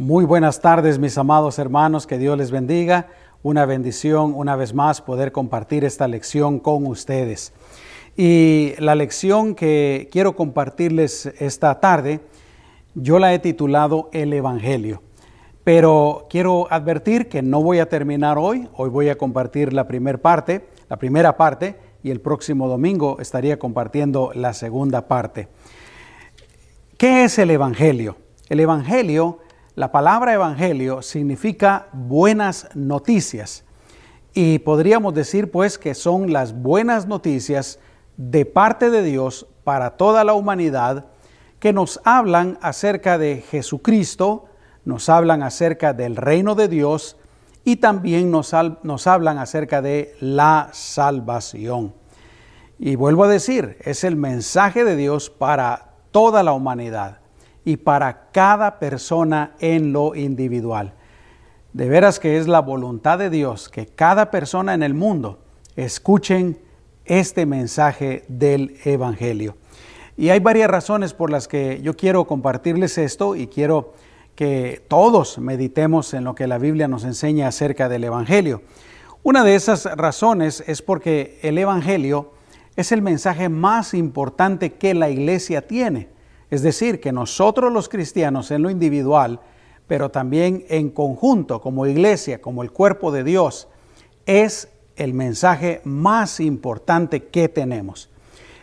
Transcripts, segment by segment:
Muy buenas tardes, mis amados hermanos, que Dios les bendiga. Una bendición una vez más poder compartir esta lección con ustedes. Y la lección que quiero compartirles esta tarde, yo la he titulado El Evangelio. Pero quiero advertir que no voy a terminar hoy, hoy voy a compartir la primera parte, la primera parte, y el próximo domingo estaría compartiendo la segunda parte. ¿Qué es el Evangelio? El Evangelio la palabra evangelio significa buenas noticias y podríamos decir pues que son las buenas noticias de parte de Dios para toda la humanidad que nos hablan acerca de Jesucristo, nos hablan acerca del reino de Dios y también nos, nos hablan acerca de la salvación. Y vuelvo a decir, es el mensaje de Dios para toda la humanidad y para cada persona en lo individual. De veras que es la voluntad de Dios que cada persona en el mundo escuchen este mensaje del Evangelio. Y hay varias razones por las que yo quiero compartirles esto y quiero que todos meditemos en lo que la Biblia nos enseña acerca del Evangelio. Una de esas razones es porque el Evangelio es el mensaje más importante que la iglesia tiene. Es decir, que nosotros los cristianos en lo individual, pero también en conjunto como iglesia, como el cuerpo de Dios, es el mensaje más importante que tenemos.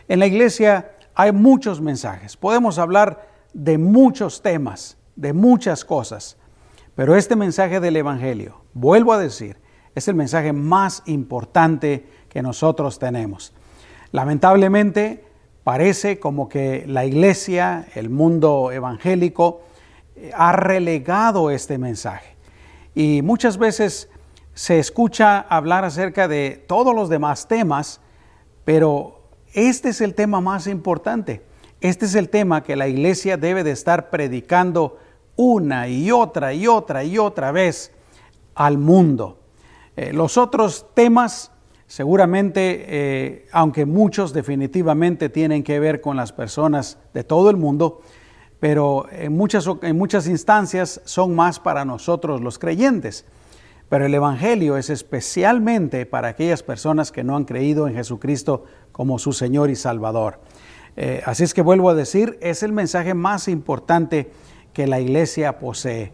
En la iglesia hay muchos mensajes, podemos hablar de muchos temas, de muchas cosas, pero este mensaje del Evangelio, vuelvo a decir, es el mensaje más importante que nosotros tenemos. Lamentablemente, Parece como que la iglesia, el mundo evangélico, eh, ha relegado este mensaje. Y muchas veces se escucha hablar acerca de todos los demás temas, pero este es el tema más importante. Este es el tema que la iglesia debe de estar predicando una y otra y otra y otra vez al mundo. Eh, los otros temas Seguramente, eh, aunque muchos definitivamente tienen que ver con las personas de todo el mundo, pero en muchas, en muchas instancias son más para nosotros los creyentes. Pero el Evangelio es especialmente para aquellas personas que no han creído en Jesucristo como su Señor y Salvador. Eh, así es que vuelvo a decir, es el mensaje más importante que la iglesia posee.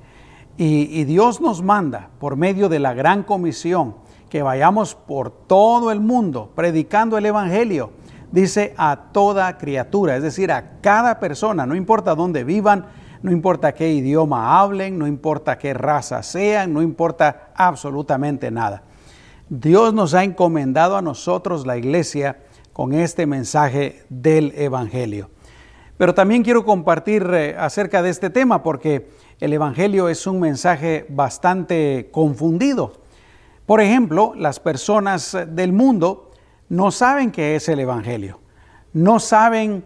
y Dios nos manda por medio de la gran comisión que vayamos por todo el mundo predicando el Evangelio. Dice a toda criatura, es decir, a cada persona, no importa dónde vivan, no importa qué idioma hablen, no importa qué raza sean, no importa absolutamente nada. Dios nos ha encomendado a nosotros, la iglesia, con este mensaje del Evangelio. Pero también quiero compartir eh, acerca de este tema porque el Evangelio es un mensaje bastante confundido. Por ejemplo, las personas del mundo no saben qué es el Evangelio, no saben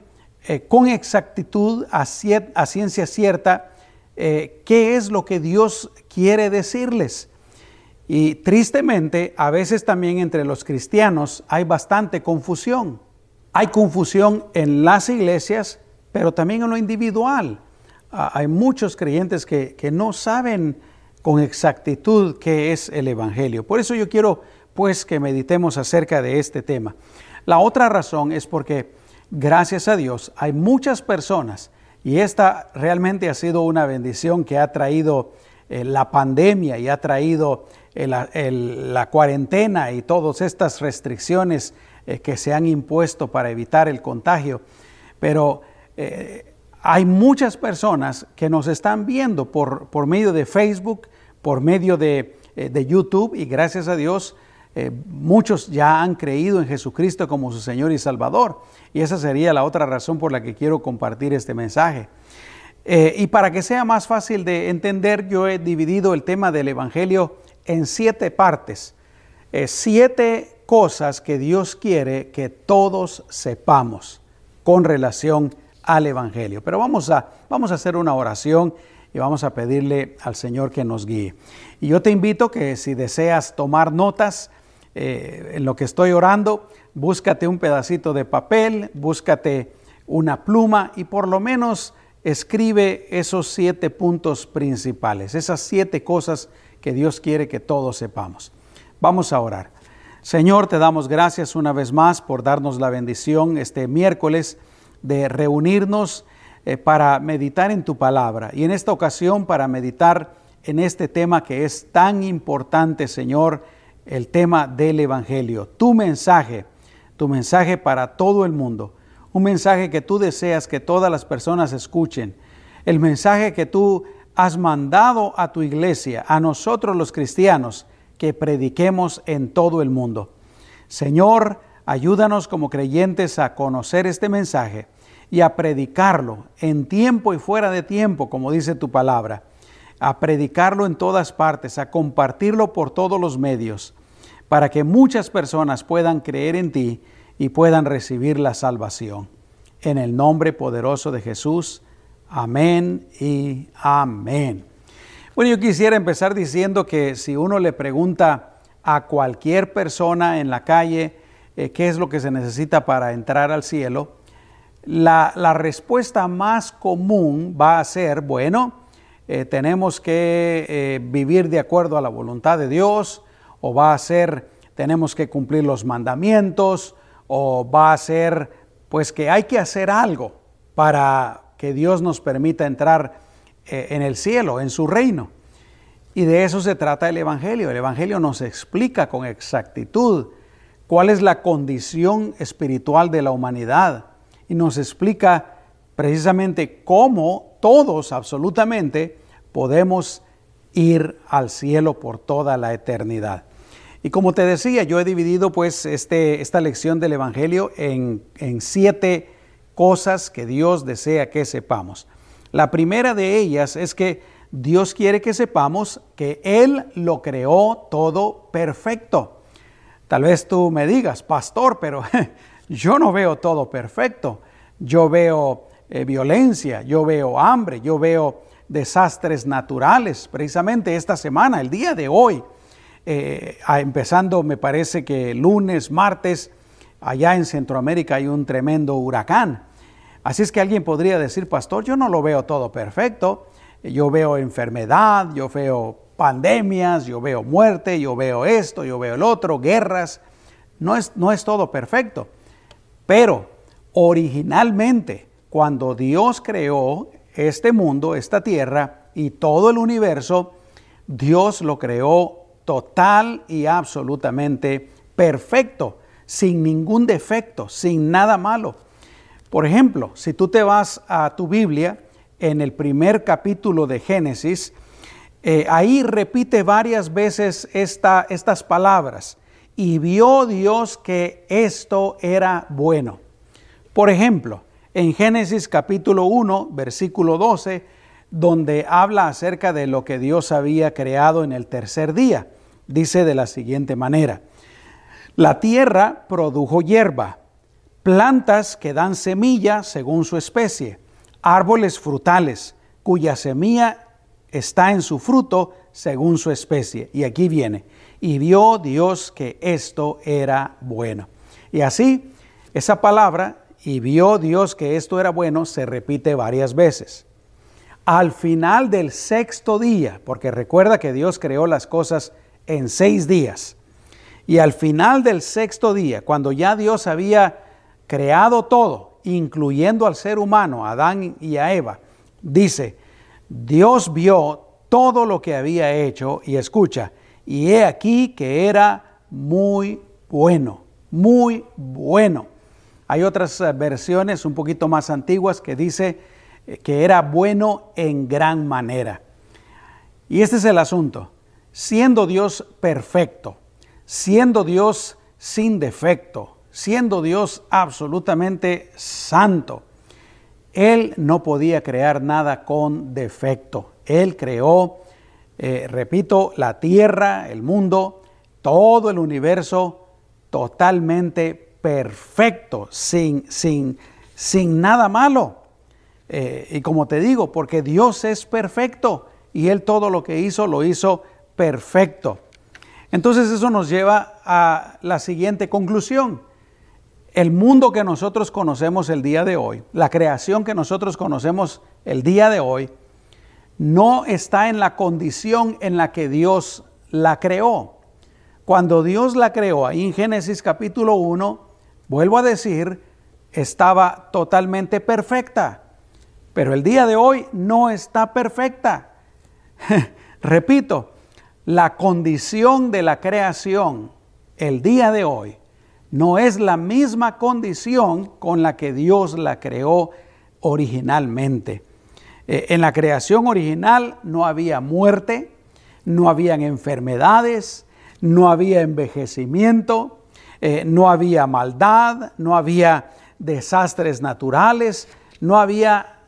eh, con exactitud, a, ciencia cierta, eh, qué es lo que Dios quiere decirles. Y tristemente, a veces también entre los cristianos hay bastante confusión. Hay confusión en las iglesias, pero también en lo individual. Ah, hay muchos creyentes que no saben con exactitud qué es el Evangelio. Por eso yo quiero pues que meditemos acerca de este tema. La otra razón es porque gracias a Dios hay muchas personas y esta realmente ha sido una bendición que ha traído eh, la pandemia y ha traído la cuarentena y todas estas restricciones eh, que se han impuesto para evitar el contagio. Pero eh, hay muchas personas que nos están viendo por, por medio de Facebook, por medio de, eh, YouTube y gracias a Dios eh, muchos ya han creído en Jesucristo como su Señor y Salvador. Y esa sería la otra razón por la que quiero compartir este mensaje. Eh, y para que sea más fácil de entender, yo he dividido el tema del Evangelio en siete partes. siete cosas que Dios quiere que todos sepamos con relación al Evangelio. Pero vamos a, vamos a hacer una oración y vamos a pedirle al Señor que nos guíe. Y yo te invito que si deseas tomar notas eh, en lo que estoy orando, búscate un pedacito de papel, búscate una pluma y por lo menos escribe esos siete puntos principales, esas siete cosas que Dios quiere que todos sepamos. Vamos a orar. Señor, te damos gracias una vez más por darnos la bendición este miércoles de reunirnos eh, para meditar en tu palabra. Y en esta ocasión para meditar en este tema que es tan importante, Señor, el tema del Evangelio, tu mensaje, tu mensaje para todo el mundo, un mensaje que tú deseas que todas las personas escuchen, el mensaje que tú has mandado a tu iglesia, a nosotros los cristianos, que prediquemos en todo el mundo. Señor, ayúdanos como creyentes a conocer este mensaje y a predicarlo en tiempo y fuera de tiempo, como dice tu palabra, a predicarlo en todas partes, a compartirlo por todos los medios, para que muchas personas puedan creer en ti y puedan recibir la salvación. En el nombre poderoso de Jesús, amén y amén. Bueno, yo quisiera empezar diciendo que si uno le pregunta a cualquier persona en la calle eh, qué es lo que se necesita para entrar al cielo, la, respuesta más común va a ser, bueno, eh, tenemos que eh, vivir de acuerdo a la voluntad de Dios, o va a ser, tenemos que cumplir los mandamientos, o va a ser, pues que hay que hacer algo para que Dios nos permita entrar eh, en el cielo, en su reino. Y de eso se trata el Evangelio. El Evangelio nos explica con exactitud cuál es la condición espiritual de la humanidad y nos explica precisamente cómo todos absolutamente podemos ir al cielo por toda la eternidad. Y como te decía, yo he dividido pues este, esta lección del Evangelio en, en siete cosas que Dios desea que sepamos. La primera de ellas es que Dios quiere que sepamos que Él lo creó todo perfecto. Tal vez tú me digas, pastor, pero yo no veo todo perfecto. Yo veo eh, violencia, yo veo hambre, yo veo desastres naturales. Precisamente esta semana, el día de hoy, eh, empezando me parece que lunes, martes, allá en Centroamérica hay un tremendo huracán. Así es que alguien podría decir, pastor, yo no lo veo todo perfecto, yo veo enfermedad, yo veo pandemias, yo veo muerte, yo veo esto, yo veo el otro, guerras. No es, no es todo perfecto. Pero originalmente, cuando Dios creó este mundo, esta tierra y todo el universo, Dios lo creó total y absolutamente perfecto, sin ningún defecto, sin nada malo. Por ejemplo, si tú te vas a tu Biblia, en el primer capítulo de Génesis, eh, ahí repite varias veces esta, estas palabras. Y vio Dios que esto era bueno. Por ejemplo, en Génesis capítulo 1, versículo 12, donde habla acerca de lo que Dios había creado en el tercer día, dice de la siguiente manera, la tierra produjo hierba plantas que dan semilla según su especie, árboles frutales cuya semilla está en su fruto según su especie. Y aquí viene, y vio Dios que esto era bueno. Y así, esa palabra, y vio Dios que esto era bueno, se repite varias veces. Al final del sexto día, porque recuerda que Dios creó las cosas en seis días, y al final del sexto día, cuando ya Dios había creado todo, incluyendo al ser humano, a Adán y a Eva, dice, Dios vio todo lo que había hecho y escucha, y he aquí que era muy bueno, muy bueno. Hay otras eh, versiones un poquito más antiguas que dice eh, que era bueno en gran manera. Y este es el asunto. Siendo Dios perfecto, siendo Dios sin defecto, siendo Dios absolutamente santo, Él no podía crear nada con defecto. Él creó, eh, repito, la tierra, el mundo, todo el universo totalmente perfecto, sin, sin, sin nada malo. Eh, y como te digo, porque Dios es perfecto y Él todo lo que hizo lo hizo perfecto. Entonces eso nos lleva a la siguiente conclusión el mundo que nosotros conocemos el día de hoy, la creación que nosotros conocemos el día de hoy, no está en la condición en la que Dios la creó. Cuando Dios la creó, ahí en Génesis capítulo 1, vuelvo a decir, estaba totalmente perfecta. Pero el día de hoy no está perfecta. Repito, la condición de la creación el día de hoy no es la misma condición con la que Dios la creó originalmente. Eh, en la creación original no había muerte, no habían enfermedades, no había envejecimiento, eh, no había maldad, no había desastres naturales, no había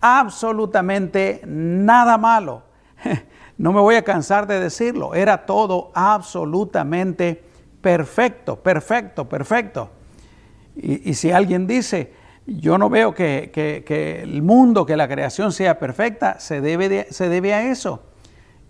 absolutamente nada malo. No me voy a cansar de decirlo, era todo absolutamente perfecto, perfecto, perfecto. Y, si alguien dice, yo no veo que, el mundo, que la creación sea perfecta, se debe, se debe a eso,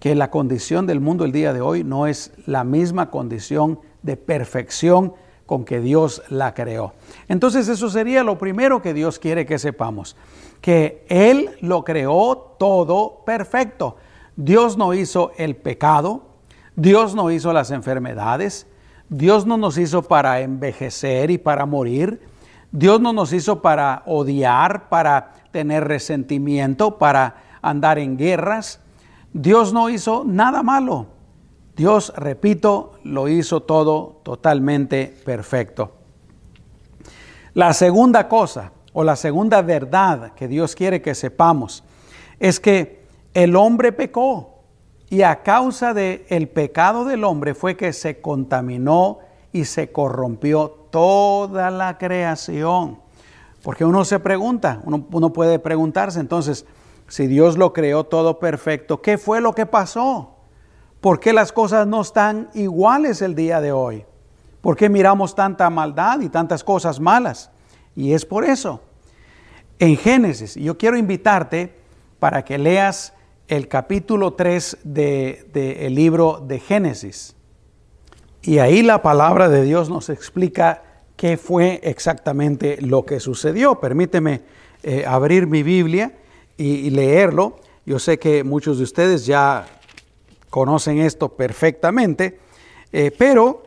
que la condición del mundo el día de hoy no es la misma condición de perfección con que Dios la creó. Entonces eso sería lo primero que Dios quiere que sepamos, que Él lo creó todo perfecto. Dios no hizo el pecado, Dios no hizo las enfermedades, Dios no nos hizo para envejecer y para morir. Dios no nos hizo para odiar, para tener resentimiento, para andar en guerras. Dios no hizo nada malo. Dios, repito, lo hizo todo totalmente perfecto. La segunda cosa o la segunda verdad que Dios quiere que sepamos es que el hombre pecó. Y a causa del el pecado del hombre fue que se contaminó y se corrompió toda la creación. Porque uno se pregunta, uno, puede preguntarse entonces, si Dios lo creó todo perfecto, ¿qué fue lo que pasó? ¿Por qué las cosas no están iguales el día de hoy? ¿Por qué miramos tanta maldad y tantas cosas malas? Y es por eso. En Génesis, yo quiero invitarte para que leas el capítulo 3 del libro de Génesis. Y ahí la palabra de Dios nos explica qué fue exactamente lo que sucedió. Permíteme eh, abrir mi Biblia y, leerlo. Yo sé que muchos de ustedes ya conocen esto perfectamente, eh, pero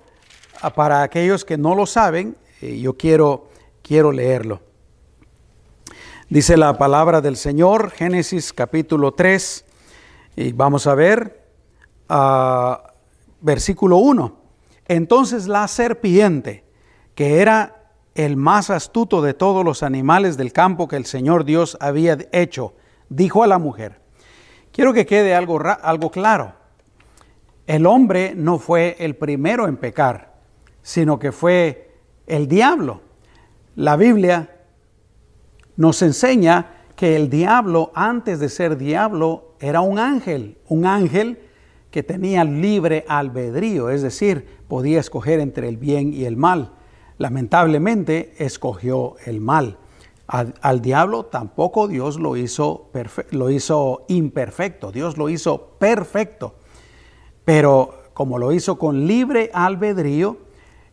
ah, para aquellos que no lo saben, eh, yo quiero, quiero leerlo. Dice la palabra del Señor, Génesis capítulo 3, y vamos a ver ah, versículo 1. Entonces la serpiente, que era el más astuto de todos los animales del campo que el Señor Dios había hecho, dijo a la mujer, quiero que quede algo, algo claro. El hombre no fue el primero en pecar, sino que fue el diablo. La Biblia nos enseña que el diablo, antes de ser diablo, era un ángel, un ángel que tenía libre albedrío, es decir, podía escoger entre el bien y el mal. Lamentablemente escogió el mal. Al, diablo tampoco Dios lo hizo, lo hizo imperfecto, Dios lo hizo perfecto. Pero como lo hizo con libre albedrío,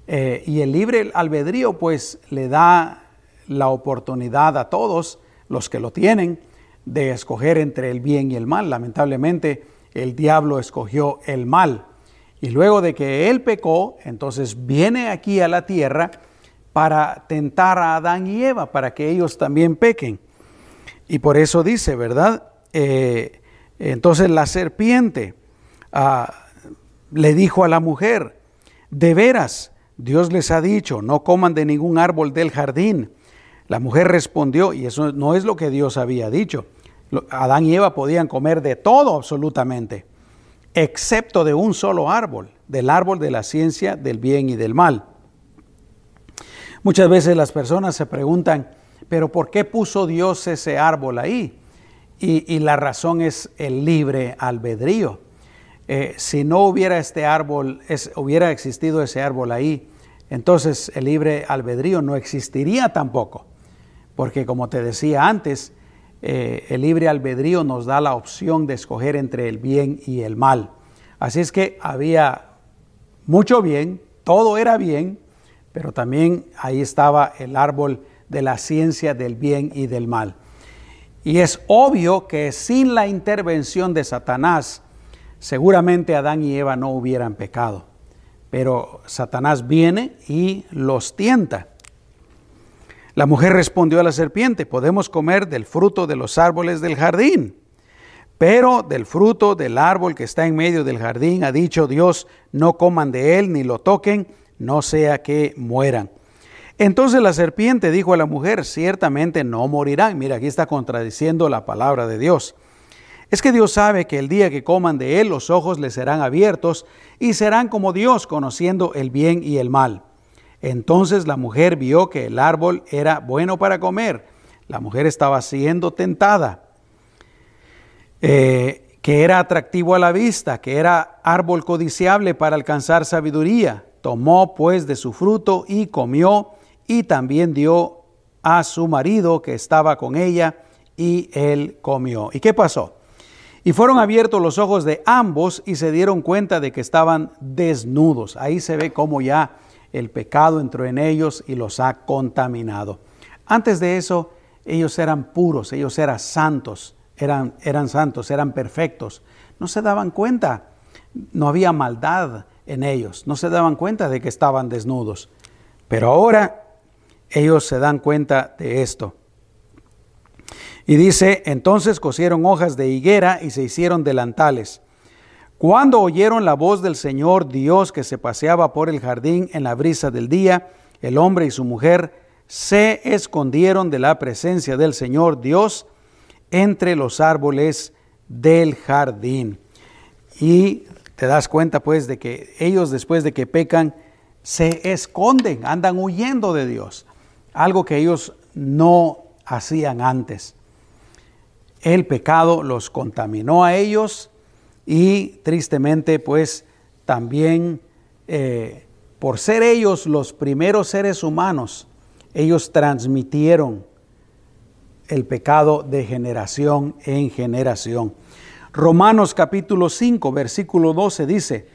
eh, y el libre albedrío pues le da la oportunidad a todos los que lo tienen de escoger entre el bien y el mal. Lamentablemente el diablo escogió el mal. Y luego de que él pecó, entonces viene aquí a la tierra para tentar a Adán y Eva, para que ellos también pequen. Y por eso dice, ¿verdad? Eh, entonces la serpiente ah, le dijo a la mujer, de veras, Dios les ha dicho, no coman de ningún árbol del jardín. La mujer respondió, y eso no es lo que Dios había dicho. Adán y Eva podían comer de todo absolutamente, excepto de un solo árbol, del árbol de la ciencia del bien y del mal. Muchas veces las personas se preguntan, pero ¿por qué puso Dios ese árbol ahí? Y, la razón es el libre albedrío. Eh, si no hubiera este árbol, hubiera existido ese árbol ahí, entonces el libre albedrío no existiría tampoco. Porque como te decía antes, eh, el libre albedrío nos da la opción de escoger entre el bien y el mal. Así es que había mucho bien, todo era bien, pero también ahí estaba el árbol de la ciencia del bien y del mal. Y es obvio que sin la intervención de Satanás, seguramente Adán y Eva no hubieran pecado. Pero Satanás viene y los tienta. La mujer respondió a la serpiente, podemos comer del fruto de los árboles del jardín, pero del fruto del árbol que está en medio del jardín ha dicho Dios, no coman de él ni lo toquen, no sea que mueran. Entonces la serpiente dijo a la mujer, ciertamente no morirán. Mira, aquí está contradiciendo la palabra de Dios. Es que Dios sabe que el día que coman de él los ojos les serán abiertos y serán como Dios conociendo el bien y el mal. Entonces la mujer vio que el árbol era bueno para comer. La mujer estaba siendo tentada, eh, que era atractivo a la vista, que era árbol codiciable para alcanzar sabiduría. Tomó pues de su fruto y comió y también dio a su marido que estaba con ella y él comió. ¿Y qué pasó? Y fueron abiertos los ojos de ambos y se dieron cuenta de que estaban desnudos. Ahí se ve cómo ya el pecado entró en ellos y los ha contaminado. Antes de eso, ellos eran puros, ellos eran santos, eran, eran santos, eran perfectos. No se daban cuenta, no había maldad en ellos, no se daban cuenta de que estaban desnudos. Pero ahora ellos se dan cuenta de esto. Y dice, entonces cosieron hojas de higuera y se hicieron delantales. Cuando oyeron la voz del Señor Dios que se paseaba por el jardín en la brisa del día, el hombre y su mujer se escondieron de la presencia del Señor Dios entre los árboles del jardín. Y te das cuenta pues de que ellos después de que pecan se esconden, andan huyendo de Dios, algo que ellos no hacían antes. El pecado los contaminó a ellos y tristemente pues también eh, por ser ellos los primeros seres humanos, ellos transmitieron el pecado de generación en generación. Romanos capítulo 5, versículo 12 dice,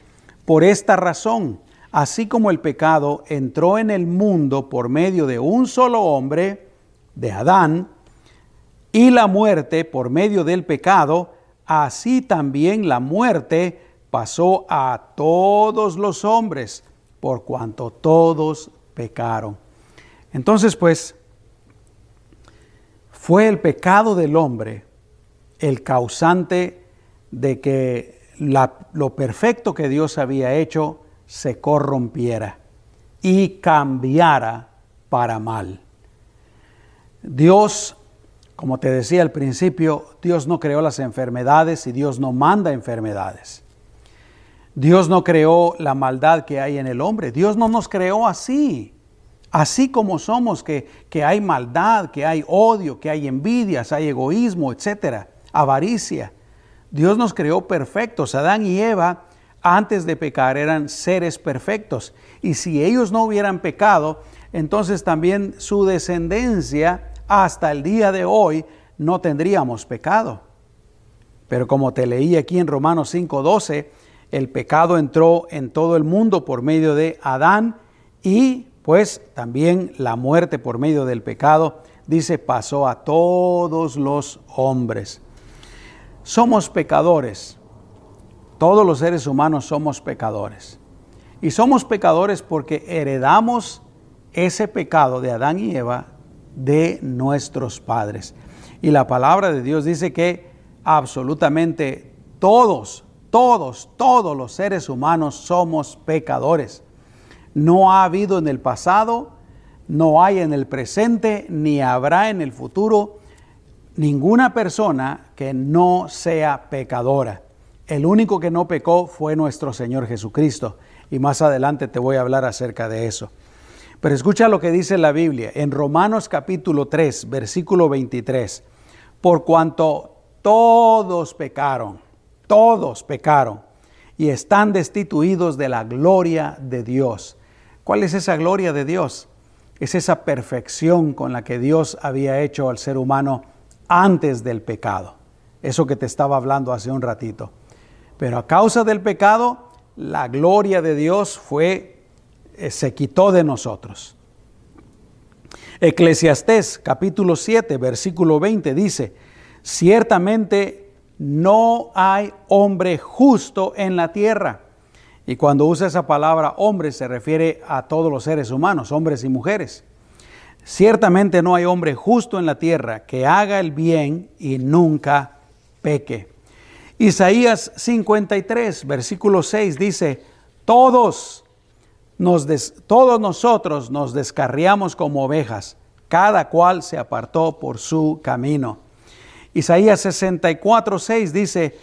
por esta razón, así como el pecado entró en el mundo por medio de un solo hombre, de Adán, y la muerte por medio del pecado, así también la muerte pasó a todos los hombres, por cuanto todos pecaron. Entonces, pues, fue el pecado del hombre el causante de que lo perfecto que Dios había hecho se corrompiera y cambiara para mal. Dios como te decía al principio, Dios no creó las enfermedades y Dios no manda enfermedades. Dios no creó la maldad que hay en el hombre. Dios no nos creó así. Así como somos, que, que hay maldad, que hay odio, que hay envidias, hay egoísmo, etcétera, avaricia. Dios nos creó perfectos. Adán y Eva, antes de pecar, eran seres perfectos. Y si ellos no hubieran pecado, entonces también su descendencia hasta el día de hoy no tendríamos pecado. Pero como te leí aquí en Romanos 5:12, el pecado entró en todo el mundo por medio de Adán y pues también la muerte por medio del pecado, dice, pasó a todos los hombres. Somos pecadores. Todos los seres humanos somos pecadores. Y somos pecadores porque heredamos ese pecado de Adán y Eva de nuestros padres. Y la palabra de Dios dice que absolutamente todos, todos, todos los seres humanos somos pecadores. No ha habido en el pasado, no hay en el presente, ni habrá en el futuro ninguna persona que no sea pecadora. El único que no pecó fue nuestro Señor Jesucristo. Y más adelante te voy a hablar acerca de eso. Pero escucha lo que dice la Biblia en Romanos capítulo 3, versículo 23. Por cuanto todos pecaron, todos pecaron y están destituidos de la gloria de Dios. ¿Cuál es esa gloria de Dios? Es esa perfección con la que Dios había hecho al ser humano antes del pecado. Eso que te estaba hablando hace un ratito. Pero a causa del pecado, la gloria de Dios fue se quitó de nosotros. Eclesiastés capítulo 7, versículo 20 dice, ciertamente no hay hombre justo en la tierra. Y cuando usa esa palabra hombre se refiere a todos los seres humanos, hombres y mujeres. Ciertamente no hay hombre justo en la tierra que haga el bien y nunca peque. Isaías 53, versículo 6 dice, todos, todos nosotros nos descarriamos como ovejas, cada cual se apartó por su camino. Isaías 64, 6 dice,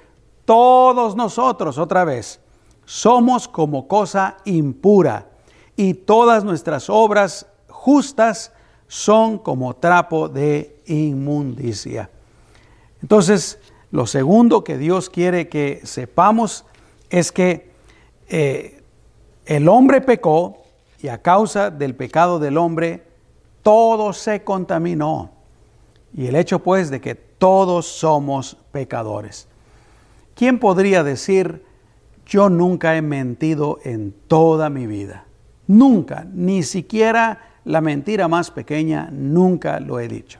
todos nosotros, otra vez, somos como cosa impura y todas nuestras obras justas son como trapo de inmundicia. Entonces, lo segundo que Dios quiere que sepamos es que eh, el hombre pecó y a causa del pecado del hombre todo se contaminó. Y el hecho pues de que todos somos pecadores. ¿Quién podría decir, yo nunca he mentido en toda mi vida? Nunca, ni siquiera la mentira más pequeña, nunca lo he dicho.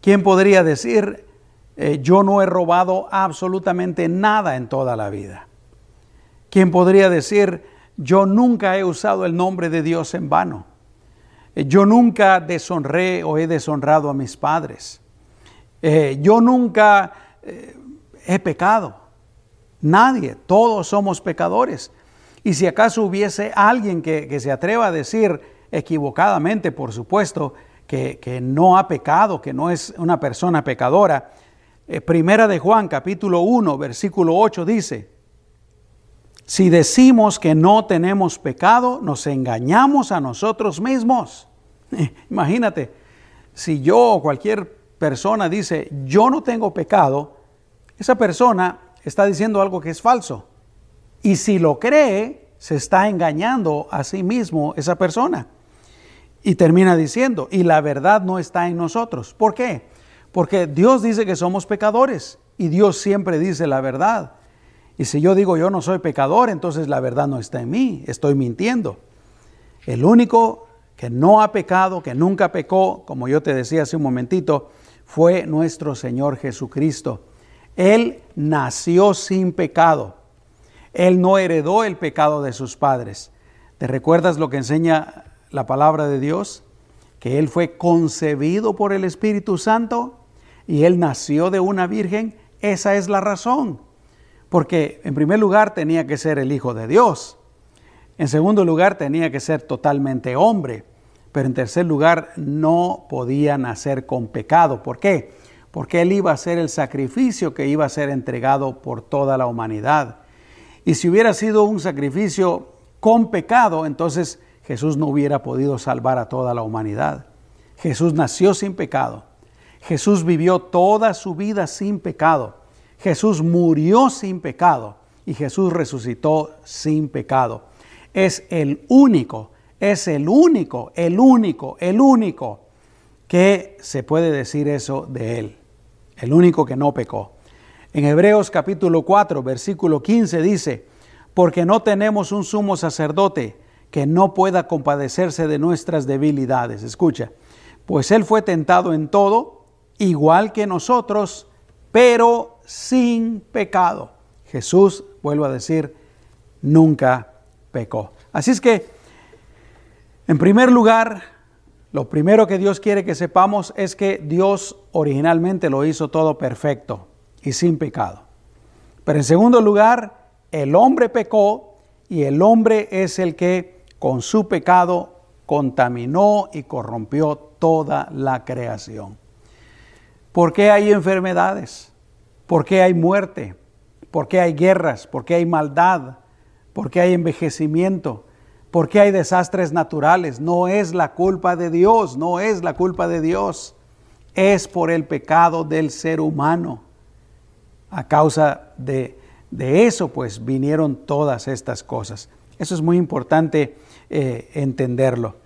¿Quién podría decir, eh, yo no he robado absolutamente nada en toda la vida? ¿Quién podría decir, yo nunca he usado el nombre de Dios en vano? Eh, yo nunca deshonré o he deshonrado a mis padres. Eh, yo nunca he pecado. Nadie, todos somos pecadores. Y si acaso hubiese alguien que, que se atreva a decir equivocadamente, por supuesto, que, que, no ha pecado, que no es una persona pecadora, eh, primera de Juan capítulo 1 versículo 8 dice, si decimos que no tenemos pecado, nos engañamos a nosotros mismos. imagínate, si yo o cualquier persona dice, yo no tengo pecado, esa persona está diciendo algo que es falso. Y si lo cree, se está engañando a sí mismo esa persona. Y termina diciendo, y la verdad no está en nosotros. ¿Por qué? Porque Dios dice que somos pecadores y Dios siempre dice la verdad. Y si yo digo yo no soy pecador, entonces la verdad no está en mí, estoy mintiendo. El único que no ha pecado, que nunca pecó, como yo te decía hace un momentito, fue nuestro Señor Jesucristo. Él nació sin pecado. Él no heredó el pecado de sus padres. ¿Te recuerdas lo que enseña la palabra de Dios? Que Él fue concebido por el Espíritu Santo y él nació de una virgen, esa es la razón. Porque en primer lugar tenía que ser el Hijo de Dios. En segundo lugar tenía que ser totalmente hombre. Pero en tercer lugar no podía nacer con pecado. ¿Por qué? Porque él iba a ser el sacrificio que iba a ser entregado por toda la humanidad. Y si hubiera sido un sacrificio con pecado, entonces Jesús no hubiera podido salvar a toda la humanidad. Jesús nació sin pecado. Jesús vivió toda su vida sin pecado. Jesús murió sin pecado y Jesús resucitó sin pecado. Es el único, es el único, el único, el único que se puede decir eso de él. El único que no pecó. En Hebreos capítulo 4, versículo 15 dice, porque no tenemos un sumo sacerdote que no pueda compadecerse de nuestras debilidades. Escucha, pues él fue tentado en todo igual que nosotros, pero sin pecado. Jesús, vuelvo a decir, nunca pecó. Así es que, en primer lugar, lo primero que Dios quiere que sepamos es que Dios originalmente lo hizo todo perfecto y sin pecado. Pero en segundo lugar, el hombre pecó y el hombre es el que con su pecado contaminó y corrompió toda la creación. ¿Por qué hay enfermedades? ¿Por qué hay muerte? ¿Por qué hay guerras? ¿Por qué hay maldad? ¿Por qué hay envejecimiento? ¿Por qué hay desastres naturales? No es la culpa de Dios, no es la culpa de Dios. Es por el pecado del ser humano. A causa de, eso, pues vinieron todas estas cosas. Eso es muy importante eh, entenderlo.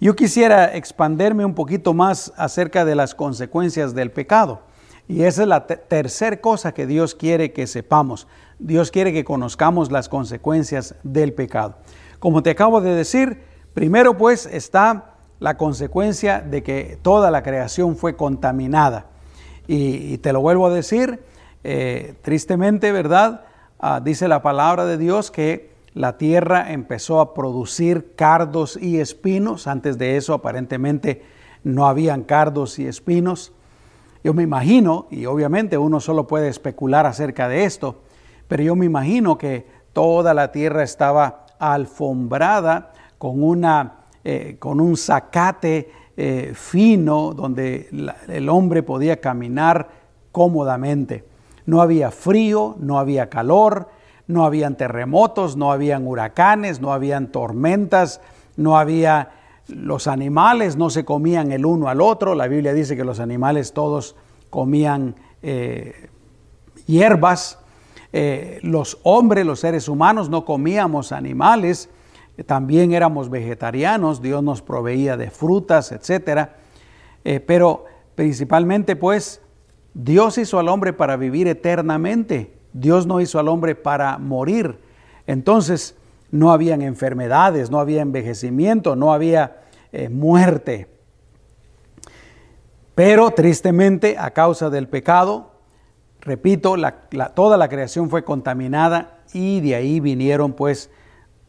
Yo quisiera expanderme un poquito más acerca de las consecuencias del pecado. Y esa es la tercera cosa que Dios quiere que sepamos. Dios quiere que conozcamos las consecuencias del pecado. Como te acabo de decir, primero pues está la consecuencia de que toda la creación fue contaminada. Y, te lo vuelvo a decir, eh, tristemente, ¿verdad? Ah, dice la palabra de Dios que la tierra empezó a producir cardos y espinos. Antes de eso aparentemente no habían cardos y espinos. Yo me imagino, y obviamente uno solo puede especular acerca de esto, pero yo me imagino que toda la tierra estaba alfombrada con, una, eh, con un zacate eh, fino donde el hombre podía caminar cómodamente. No había frío, no había calor, no habían terremotos, no habían huracanes, no habían tormentas, no había los animales, no se comían el uno al otro. La Biblia dice que los animales todos comían eh, hierbas. Eh, los hombres, los seres humanos, no comíamos animales, también éramos vegetarianos, Dios nos proveía de frutas, etc. Eh, pero principalmente pues Dios hizo al hombre para vivir eternamente. Dios no hizo al hombre para morir. Entonces no habían enfermedades, no había envejecimiento, no había eh, muerte. Pero tristemente a causa del pecado, repito, toda la creación fue contaminada y de ahí vinieron pues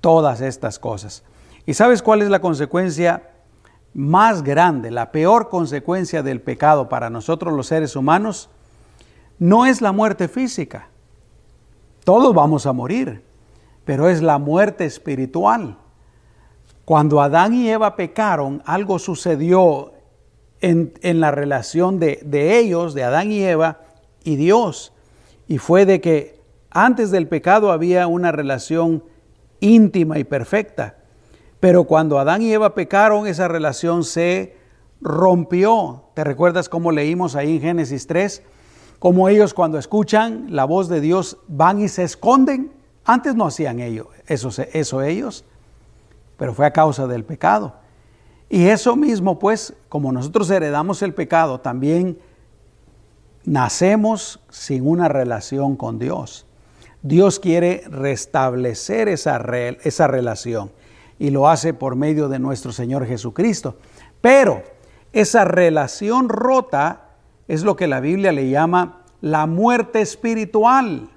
todas estas cosas. ¿Y sabes cuál es la consecuencia más grande, la peor consecuencia del pecado para nosotros los seres humanos? No es la muerte física. Todos vamos a morir, pero es la muerte espiritual. Cuando Adán y Eva pecaron, algo sucedió en, la relación de, de ellos, de Adán y Eva, y Dios. Y fue de que antes del pecado había una relación íntima y perfecta. Pero cuando Adán y Eva pecaron, esa relación se rompió. ¿Te recuerdas cómo leímos ahí en Génesis 3? como ellos cuando escuchan la voz de Dios van y se esconden. Antes no hacían eso ellos, pero fue a causa del pecado. Y eso mismo, pues, como nosotros heredamos el pecado, también nacemos sin una relación con Dios. Dios quiere restablecer esa, esa relación y lo hace por medio de nuestro Señor Jesucristo. Pero esa relación rota es lo que la Biblia le llama la muerte espiritual.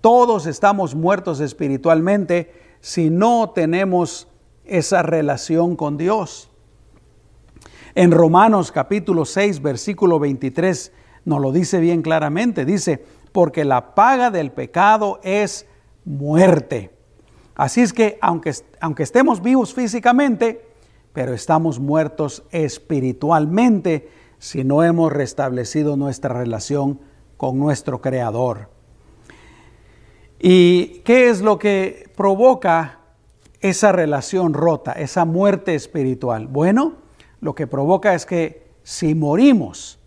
Todos estamos muertos espiritualmente si no tenemos esa relación con Dios. En Romanos capítulo 6, versículo 23, nos lo dice bien claramente. Dice, porque la paga del pecado es muerte. Así es que aunque, aunque estemos vivos físicamente, pero estamos muertos espiritualmente si no hemos restablecido nuestra relación con nuestro Creador. ¿Y qué es lo que provoca esa relación rota, esa muerte espiritual? Bueno, lo que provoca es que si morimos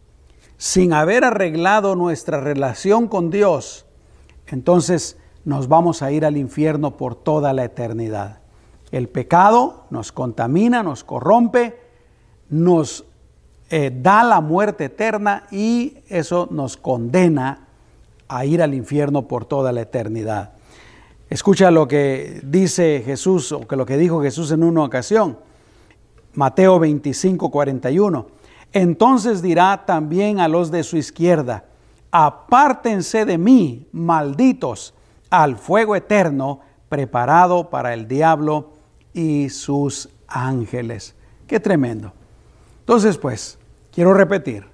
sin haber arreglado nuestra relación con Dios, entonces nos vamos a ir al infierno por toda la eternidad. El pecado nos contamina, nos corrompe, nos eh, da la muerte eterna y eso nos condena a ir al infierno por toda la eternidad. Escucha lo que dice Jesús o que lo que dijo Jesús en una ocasión. Mateo 25, 41. Entonces dirá también a los de su izquierda, apártense de mí, malditos, al fuego eterno preparado para el diablo y sus ángeles. Qué tremendo. Entonces, pues, Quiero repetir,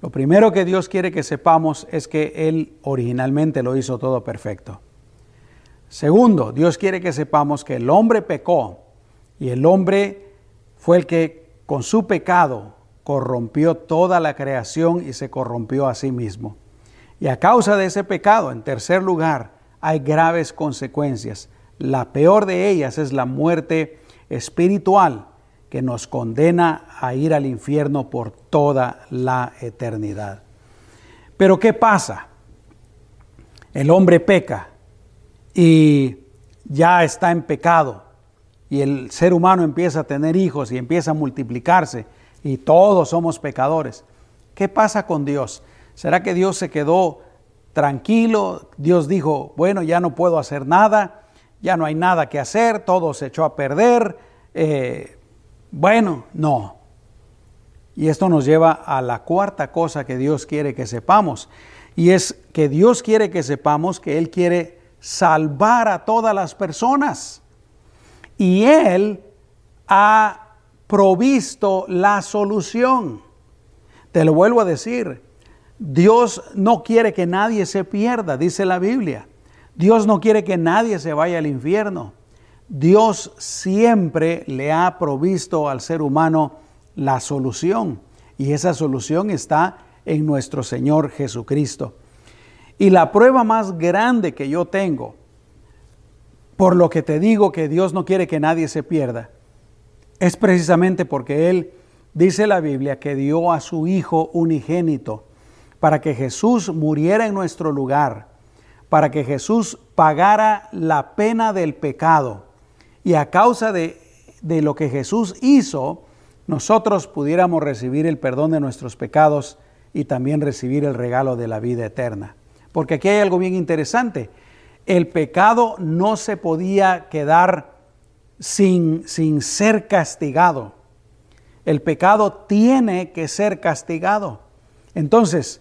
lo primero que Dios quiere que sepamos es que Él originalmente lo hizo todo perfecto. Segundo, Dios quiere que sepamos que el hombre pecó y el hombre fue el que con su pecado corrompió toda la creación y se corrompió a sí mismo. Y a causa de ese pecado, en tercer lugar, hay graves consecuencias. La peor de ellas es la muerte espiritual que nos condena a ir al infierno por toda la eternidad. Pero ¿qué pasa? El hombre peca y ya está en pecado y el ser humano empieza a tener hijos y empieza a multiplicarse y todos somos pecadores. ¿Qué pasa con Dios? ¿Será que Dios se quedó tranquilo? Dios dijo, bueno, ya no puedo hacer nada, ya no hay nada que hacer, todo se echó a perder. Eh, bueno, no. Y esto nos lleva a la cuarta cosa que Dios quiere que sepamos. Y es que Dios quiere que sepamos que Él quiere salvar a todas las personas. Y Él ha provisto la solución. Te lo vuelvo a decir, Dios no quiere que nadie se pierda, dice la Biblia. Dios no quiere que nadie se vaya al infierno. Dios siempre le ha provisto al ser humano la solución y esa solución está en nuestro Señor Jesucristo. Y la prueba más grande que yo tengo, por lo que te digo que Dios no quiere que nadie se pierda, es precisamente porque Él dice la Biblia que dio a su Hijo unigénito para que Jesús muriera en nuestro lugar, para que Jesús pagara la pena del pecado. Y a causa de, de lo que Jesús hizo, nosotros pudiéramos recibir el perdón de nuestros pecados y también recibir el regalo de la vida eterna. Porque aquí hay algo bien interesante. El pecado no se podía quedar sin, sin ser castigado. El pecado tiene que ser castigado. Entonces,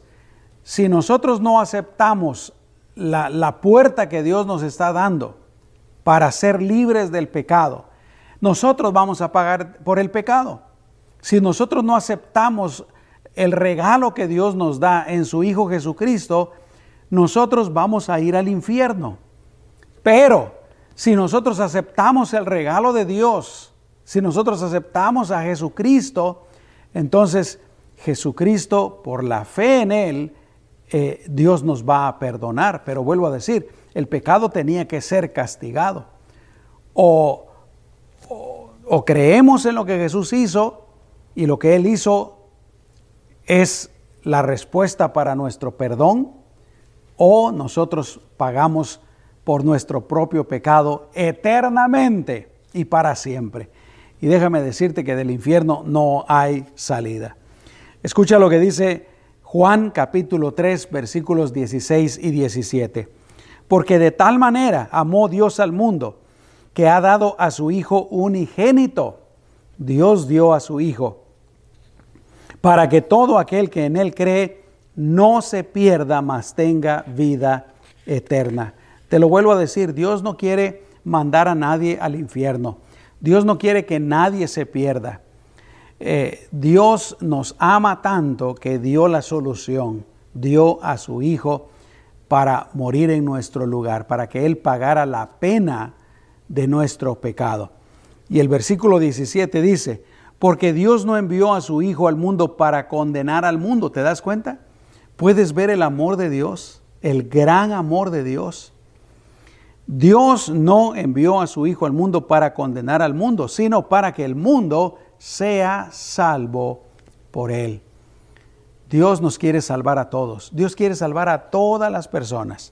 si nosotros no aceptamos la, la, puerta que Dios nos está dando para ser libres del pecado, nosotros vamos a pagar por el pecado. Si nosotros no aceptamos el regalo que Dios nos da en su Hijo Jesucristo, nosotros vamos a ir al infierno. Pero si nosotros aceptamos el regalo de Dios, si nosotros aceptamos a Jesucristo, entonces Jesucristo, por la fe en Él, eh, Dios nos va a perdonar. Pero vuelvo a decir, el pecado tenía que ser castigado. O, o creemos en lo que Jesús hizo y lo que Él hizo es la respuesta para nuestro perdón, o nosotros pagamos por nuestro propio pecado eternamente y para siempre. Y déjame decirte que del infierno no hay salida. Escucha lo que dice Juan capítulo 3 versículos 16 y 17. Porque de tal manera amó Dios al mundo que ha dado a su Hijo unigénito. Dios dio a su Hijo para que todo aquel que en Él cree no se pierda, mas tenga vida eterna. Te lo vuelvo a decir, Dios no quiere mandar a nadie al infierno. Dios no quiere que nadie se pierda. Eh, Dios nos ama tanto que dio la solución, dio a su Hijo para morir en nuestro lugar, para que Él pagara la pena de nuestro pecado. Y el versículo 17 dice, porque Dios no envió a su Hijo al mundo para condenar al mundo, ¿te das cuenta? ¿Puedes ver el amor de Dios? El gran amor de Dios. Dios no envió a su Hijo al mundo para condenar al mundo, sino para que el mundo sea salvo por Él. Dios nos quiere salvar a todos. Dios quiere salvar a todas las personas.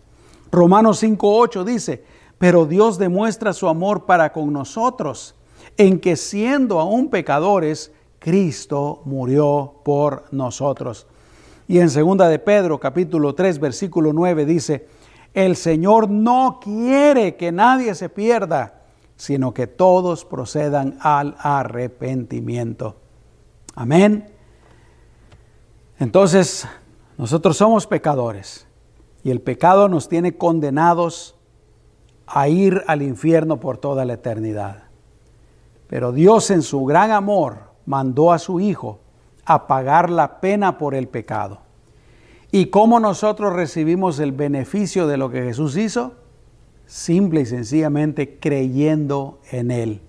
Romanos 5.8 dice, pero Dios demuestra su amor para con nosotros, en que siendo aún pecadores, Cristo murió por nosotros. Y en segunda de Pedro, capítulo 3, versículo 9 dice, el Señor no quiere que nadie se pierda, sino que todos procedan al arrepentimiento. Amén. Entonces, nosotros somos pecadores y el pecado nos tiene condenados a ir al infierno por toda la eternidad. Pero Dios en su gran amor mandó a su Hijo a pagar la pena por el pecado. ¿Y cómo nosotros recibimos el beneficio de lo que Jesús hizo? Simple y sencillamente creyendo en Él.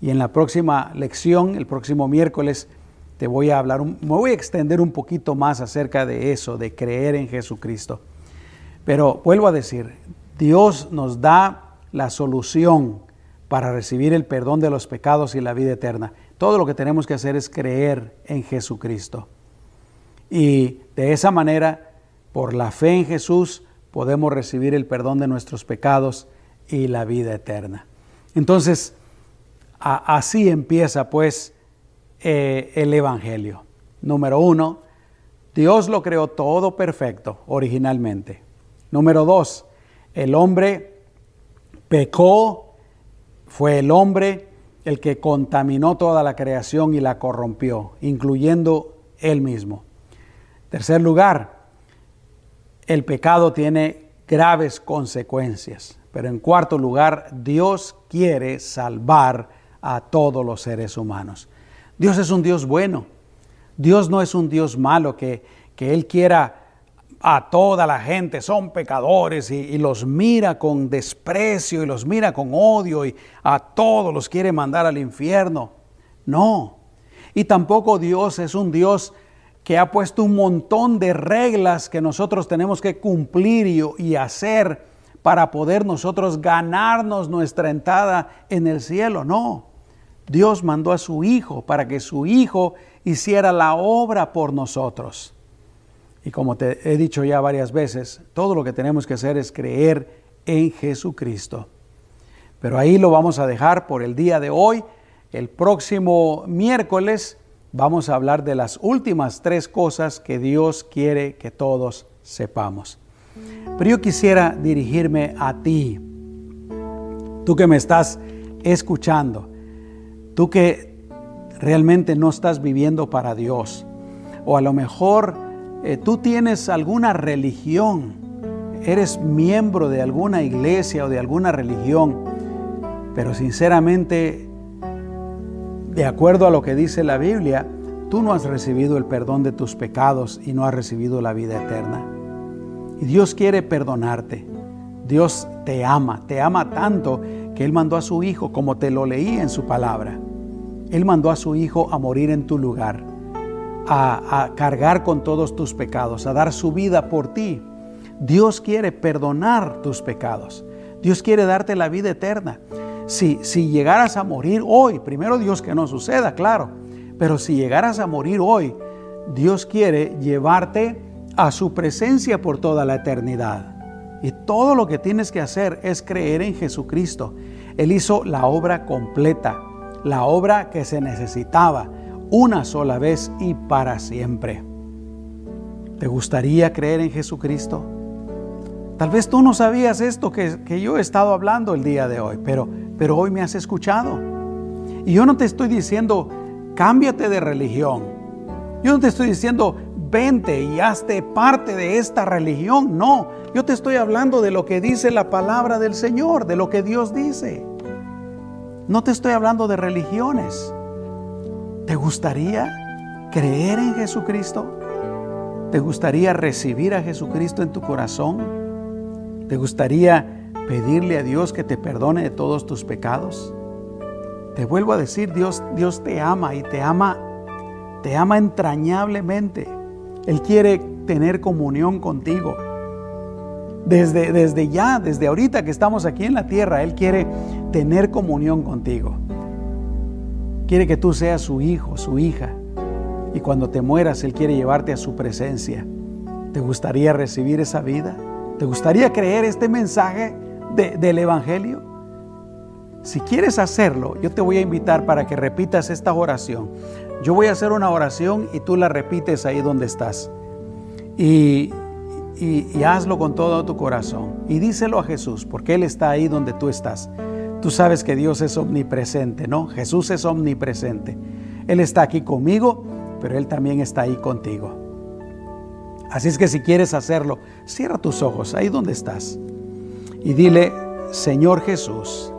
Y en la próxima lección, el próximo miércoles, te voy a hablar, me voy a extender un poquito más acerca de eso, de creer en Jesucristo. Pero vuelvo a decir, Dios nos da la solución para recibir el perdón de los pecados y la vida eterna. Todo lo que tenemos que hacer es creer en Jesucristo. Y de esa manera, por la fe en Jesús, podemos recibir el perdón de nuestros pecados y la vida eterna. Entonces, así empieza pues eh, el Evangelio. Número uno, Dios lo creó todo perfecto originalmente. Número dos, el hombre pecó, fue el hombre el que contaminó toda la creación y la corrompió, incluyendo él mismo. Tercer lugar, el pecado tiene graves consecuencias. Pero en cuarto lugar, Dios quiere salvar a todos los seres humanos. Dios es un Dios bueno. Dios no es un Dios malo que, que Él quiera a toda la gente, son pecadores y, y, los mira con desprecio y los mira con odio y a todos los quiere mandar al infierno. No. Y tampoco Dios es un Dios que ha puesto un montón de reglas que nosotros tenemos que cumplir y, y hacer para poder nosotros ganarnos nuestra entrada en el cielo. No. Dios mandó a su Hijo para que su Hijo hiciera la obra por nosotros. Y como te he dicho ya varias veces, todo lo que tenemos que hacer es creer en Jesucristo. Pero ahí lo vamos a dejar por el día de hoy. El próximo miércoles vamos a hablar de las últimas tres cosas que Dios quiere que todos sepamos. Pero yo quisiera dirigirme a ti, tú que me estás escuchando, tú que realmente no estás viviendo para Dios, o a lo mejor eh, tú tienes alguna religión, eres miembro de alguna iglesia o de alguna religión, pero sinceramente de acuerdo a lo que dice la Biblia, tú no has recibido el perdón de tus pecados y no has recibido la vida eterna. Y Dios quiere perdonarte. Dios te ama, te ama tanto que Él mandó a su Hijo, como te lo leí en su palabra. Él mandó a su Hijo a morir en tu lugar, a, a cargar con todos tus pecados, a dar su vida por ti. Dios quiere perdonar tus pecados. Dios quiere darte la vida eterna si, si llegaras a morir hoy, primero Dios que no suceda, claro, pero si llegaras a morir hoy, Dios quiere llevarte a su presencia por toda la eternidad. Y todo lo que tienes que hacer es creer en Jesucristo. Él hizo la obra completa, la obra que se necesitaba, una sola vez y para siempre. ¿Te gustaría creer en Jesucristo? Tal vez tú no sabías esto que, que yo he estado hablando el día de hoy, pero pero hoy me has escuchado. Y yo no te estoy diciendo, cámbiate de religión. Yo no te estoy diciendo, vente y hazte parte de esta religión. No, yo te estoy hablando de lo que dice la palabra del Señor, de lo que Dios dice. No te estoy hablando de religiones. ¿Te gustaría creer en Jesucristo? ¿Te gustaría recibir a Jesucristo en tu corazón? ¿Te gustaría pedirle a Dios que te perdone de todos tus pecados? Te vuelvo a decir, Dios, Dios te ama y te ama, te ama entrañablemente. Él quiere tener comunión contigo. Desde, desde ya, desde ahorita que estamos aquí en la tierra, Él quiere tener comunión contigo. Quiere que tú seas su hijo, su hija. Y cuando te mueras, Él quiere llevarte a su presencia. ¿Te gustaría recibir esa vida? ¿Te gustaría creer este mensaje? Del Evangelio? Si quieres hacerlo, yo te voy a invitar para que repitas esta oración. Yo voy a hacer una oración y tú la repites ahí donde estás. Y, y, hazlo con todo tu corazón. Y díselo a Jesús, porque Él está ahí donde tú estás. Tú sabes que Dios es omnipresente, ¿no? Jesús es omnipresente. Él está aquí conmigo, pero Él también está ahí contigo. Así es que si quieres hacerlo, cierra tus ojos ahí donde estás y dile, Señor Jesús,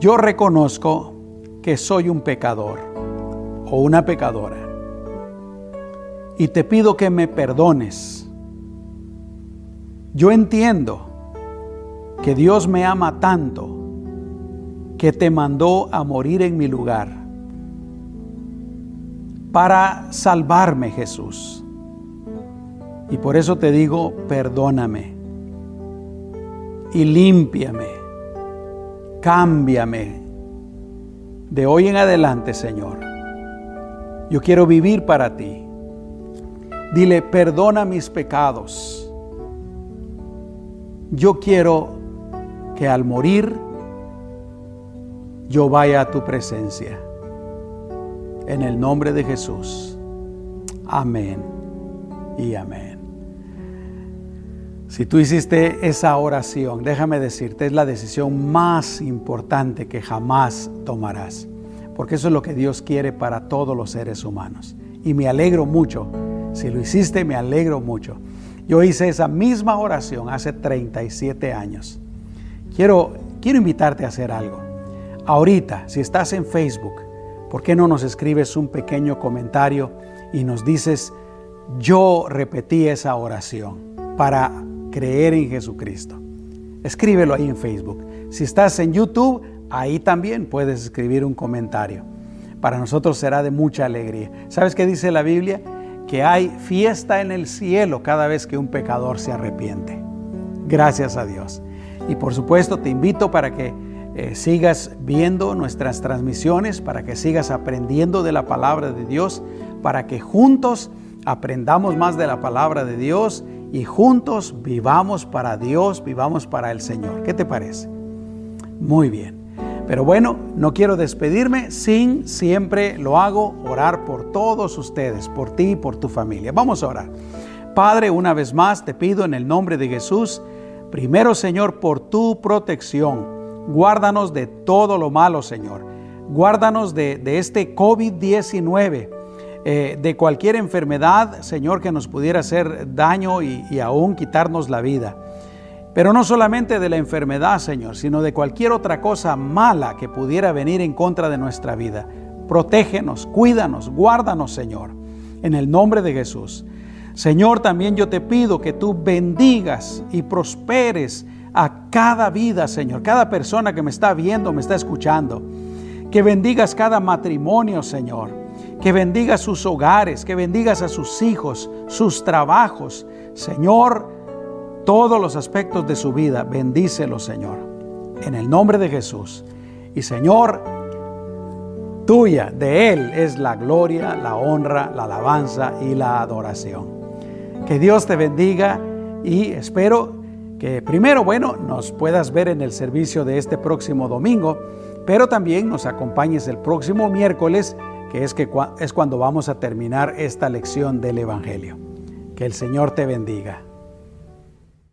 yo reconozco que soy un pecador o una pecadora y te pido que me perdones. Yo entiendo que Dios me ama tanto que te mandó a morir en mi lugar para salvarme Jesús. Y por eso te digo, perdóname y límpiame, cámbiame. De hoy en adelante, Señor, yo quiero vivir para ti. Dile, perdona mis pecados. Yo quiero que al morir yo vaya a tu presencia. En el nombre de Jesús. Amén y amén. Si tú hiciste esa oración, déjame decirte, es la decisión más importante que jamás tomarás, porque eso es lo que Dios quiere para todos los seres humanos. Y me alegro mucho, si lo hiciste, me alegro mucho. Yo hice esa misma oración hace 37 años. Quiero, quiero invitarte a hacer algo. Ahorita, si estás en Facebook, ¿por qué no nos escribes un pequeño comentario y nos dices, yo repetí esa oración para creer en Jesucristo. Escríbelo ahí en Facebook. Si estás en YouTube, ahí también puedes escribir un comentario. Para nosotros será de mucha alegría. ¿Sabes qué dice la Biblia? Que hay fiesta en el cielo cada vez que un pecador se arrepiente. Gracias a Dios. Y por supuesto te invito para que eh, sigas viendo nuestras transmisiones, para que sigas aprendiendo de la palabra de Dios, para que juntos aprendamos más de la palabra de Dios y juntos vivamos para Dios, vivamos para el Señor. ¿Qué te parece? Muy bien. Pero bueno, no quiero despedirme sin siempre lo hago orar por todos ustedes, por ti y por tu familia. Vamos a orar. Padre, una vez más te pido en el nombre de Jesús, primero Señor, por tu protección. Guárdanos de todo lo malo, Señor. Guárdanos de, de este COVID-19 eh, de cualquier enfermedad, Señor, que nos pudiera hacer daño y, y aún quitarnos la vida. Pero no solamente de la enfermedad, Señor, sino de cualquier otra cosa mala que pudiera venir en contra de nuestra vida. Protégenos, cuídanos, guárdanos, Señor, en el nombre de Jesús. Señor, también yo te pido que tú bendigas y prosperes a cada vida, Señor, cada persona que me está viendo, me está escuchando. Que bendigas cada matrimonio, Señor que bendiga sus hogares, que bendigas a sus hijos, sus trabajos. Señor, todos los aspectos de su vida, bendícelos, Señor, en el nombre de Jesús. Y Señor, tuya, de Él es la gloria, la honra, la alabanza y la adoración. Que Dios te bendiga y espero que primero, bueno, nos puedas ver en el servicio de este próximo domingo, pero también nos acompañes el próximo miércoles es, que es cuando vamos a terminar esta lección del Evangelio. Que el Señor te bendiga.